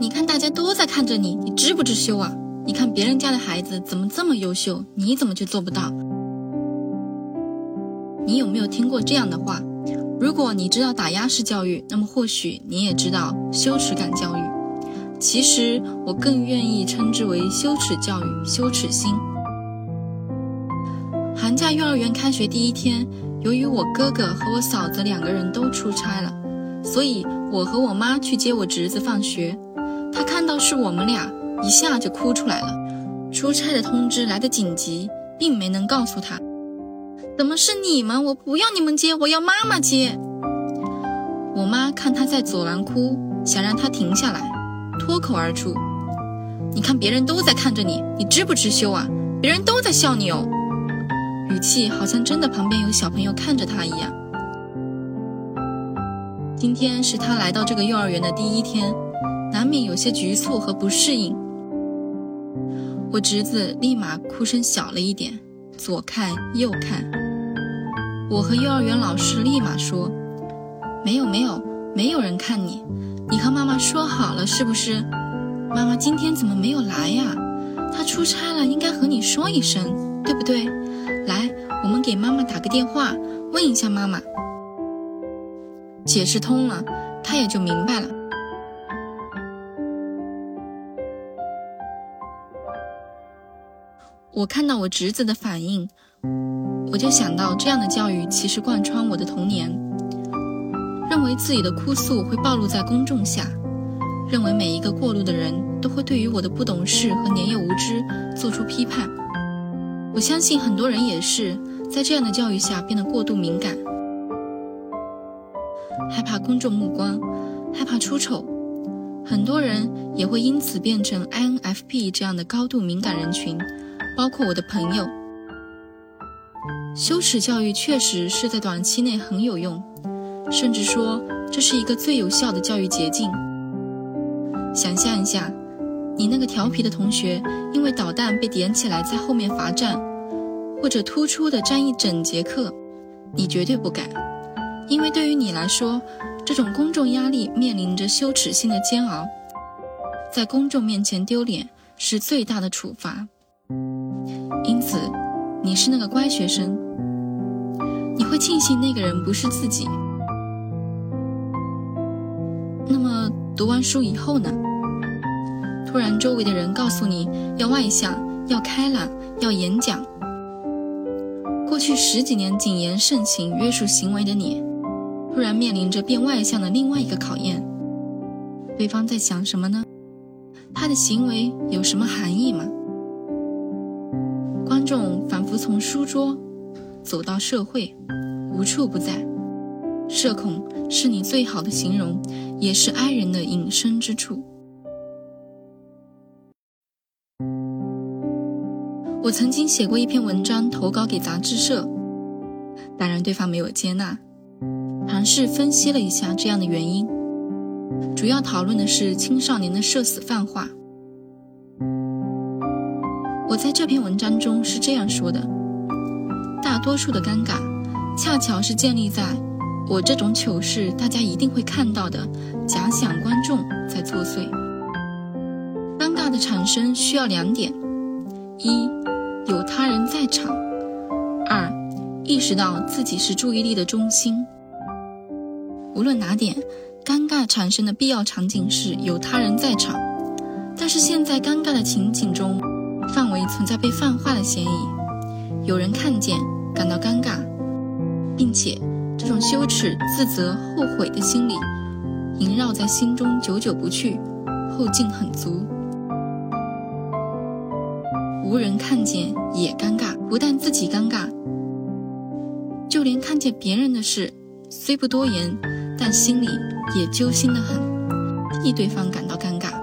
你看大家都在看着你，你知不知羞啊？你看别人家的孩子怎么这么优秀，你怎么就做不到？你有没有听过这样的话？如果你知道打压式教育，那么或许你也知道羞耻感教育。其实我更愿意称之为羞耻教育、羞耻心。寒假幼儿园开学第一天，由于我哥哥和我嫂子两个人都出差了，所以我和我妈去接我侄子放学。倒是我们俩，一下就哭出来了。出差的通知来得紧急，并没能告诉他，怎么是你们？我不要你们接，我要妈妈接。我妈看他在走廊哭，想让他停下来。脱口而出：“你看别人都在看着你，你知不知羞啊？别人都在笑你哦。”语气好像真的旁边有小朋友看着他一样。今天是他来到这个幼儿园的第一天，难免有些局促和不适应。我侄子立马哭声小了一点，左看右看。我和幼儿园老师立马说：“没有没有，没有人看你。”你和妈妈说好了是不是？妈妈今天怎么没有来呀？她出差了，应该和你说一声，对不对？来，我们给妈妈打个电话，问一下妈妈。解释通了，他也就明白了。我看到我侄子的反应，我就想到这样的教育其实贯穿我的童年。认为自己的哭诉会暴露在公众下，认为每一个过路的人都会对于我的不懂事和年幼无知做出批判。我相信很多人也是在这样的教育下变得过度敏感，害怕公众目光，害怕出丑。很多人也会因此变成 INFP 这样的高度敏感人群，包括我的朋友。羞耻教育确实是在短期内很有用。甚至说这是一个最有效的教育捷径。想象一下，你那个调皮的同学因为捣蛋被点起来在后面罚站，或者突出的站一整节课，你绝对不敢，因为对于你来说，这种公众压力面临着羞耻心的煎熬，在公众面前丢脸是最大的处罚。因此，你是那个乖学生，你会庆幸那个人不是自己。那么读完书以后呢？突然周围的人告诉你要外向、要开朗、要演讲。过去十几年谨言慎行、约束行为的你，突然面临着变外向的另外一个考验。对方在想什么呢？他的行为有什么含义吗？众仿佛从书桌走到社会，无处不在。社恐是你最好的形容，也是哀人的隐身之处。我曾经写过一篇文章投稿给杂志社，当然对方没有接纳。尝试分析了一下这样的原因，主要讨论的是青少年的社死泛化。篇文章中是这样说的：大多数的尴尬，恰巧是建立在。我这种糗事，大家一定会看到的。假想观众在作祟，尴尬的产生需要两点：一，有他人在场；二，意识到自己是注意力的中心。无论哪点，尴尬产生的必要场景是有他人在场。但是现在尴尬的情景中，范围存在被泛化的嫌疑，有人看见，感到尴尬，并且。这种羞耻、自责、后悔的心理萦绕在心中，久久不去，后劲很足。无人看见也尴尬，不但自己尴尬，就连看见别人的事，虽不多言，但心里也揪心的很，替对方感到尴尬，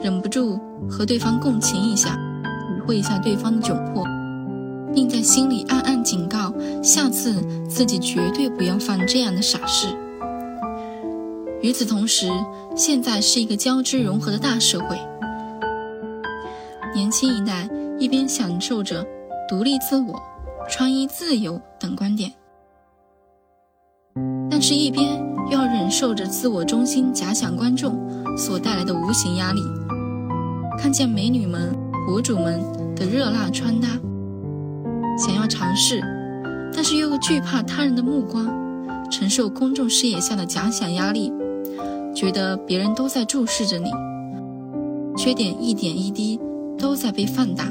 忍不住和对方共情一下，体会一下对方的窘迫。并在心里暗暗警告，下次自己绝对不要犯这样的傻事。与此同时，现在是一个交织融合的大社会，年轻一代一边享受着独立自我、穿衣自由等观点，但是一边又要忍受着自我中心假想观众所带来的无形压力。看见美女们、博主们的热辣穿搭，想要尝试，但是又惧怕他人的目光，承受公众视野下的假想压力，觉得别人都在注视着你，缺点一点一滴都在被放大。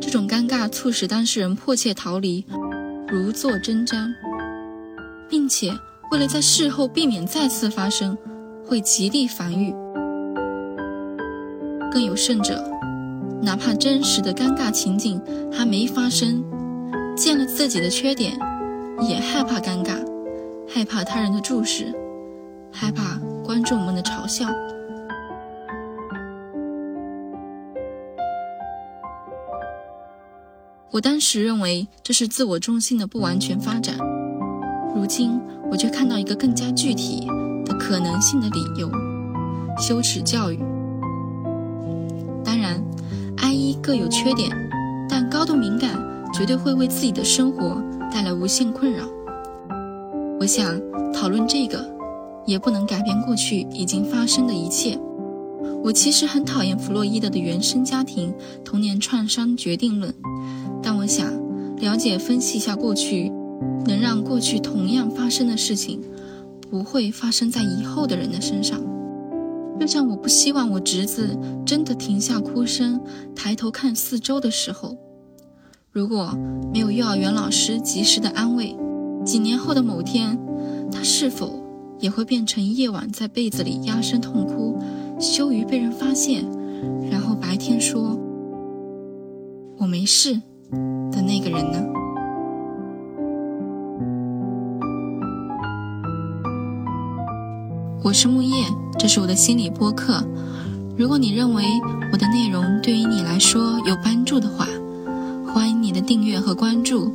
这种尴尬促使当事人迫切逃离，如坐针毡，并且为了在事后避免再次发生，会极力防御。更有甚者，哪怕真实的尴尬情景还没发生，见了自己的缺点，也害怕尴尬，害怕他人的注视，害怕观众们的嘲笑。我当时认为这是自我中心的不完全发展，如今我却看到一个更加具体的可能性的理由：羞耻教育。当然，I 一各有缺点，但高度敏感绝对会为自己的生活带来无限困扰。我想讨论这个，也不能改变过去已经发生的一切。我其实很讨厌弗洛伊德的原生家庭童年创伤决定论。但我想了解、分析一下过去，能让过去同样发生的事情不会发生在以后的人的身上。就像我不希望我侄子真的停下哭声，抬头看四周的时候，如果没有幼儿园老师及时的安慰，几年后的某天，他是否也会变成夜晚在被子里压声痛哭，羞于被人发现，然后白天说“我没事”。的那个人呢？我是木叶，这是我的心理播客。如果你认为我的内容对于你来说有帮助的话，欢迎你的订阅和关注。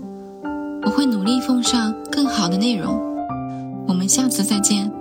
我会努力奉上更好的内容。我们下次再见。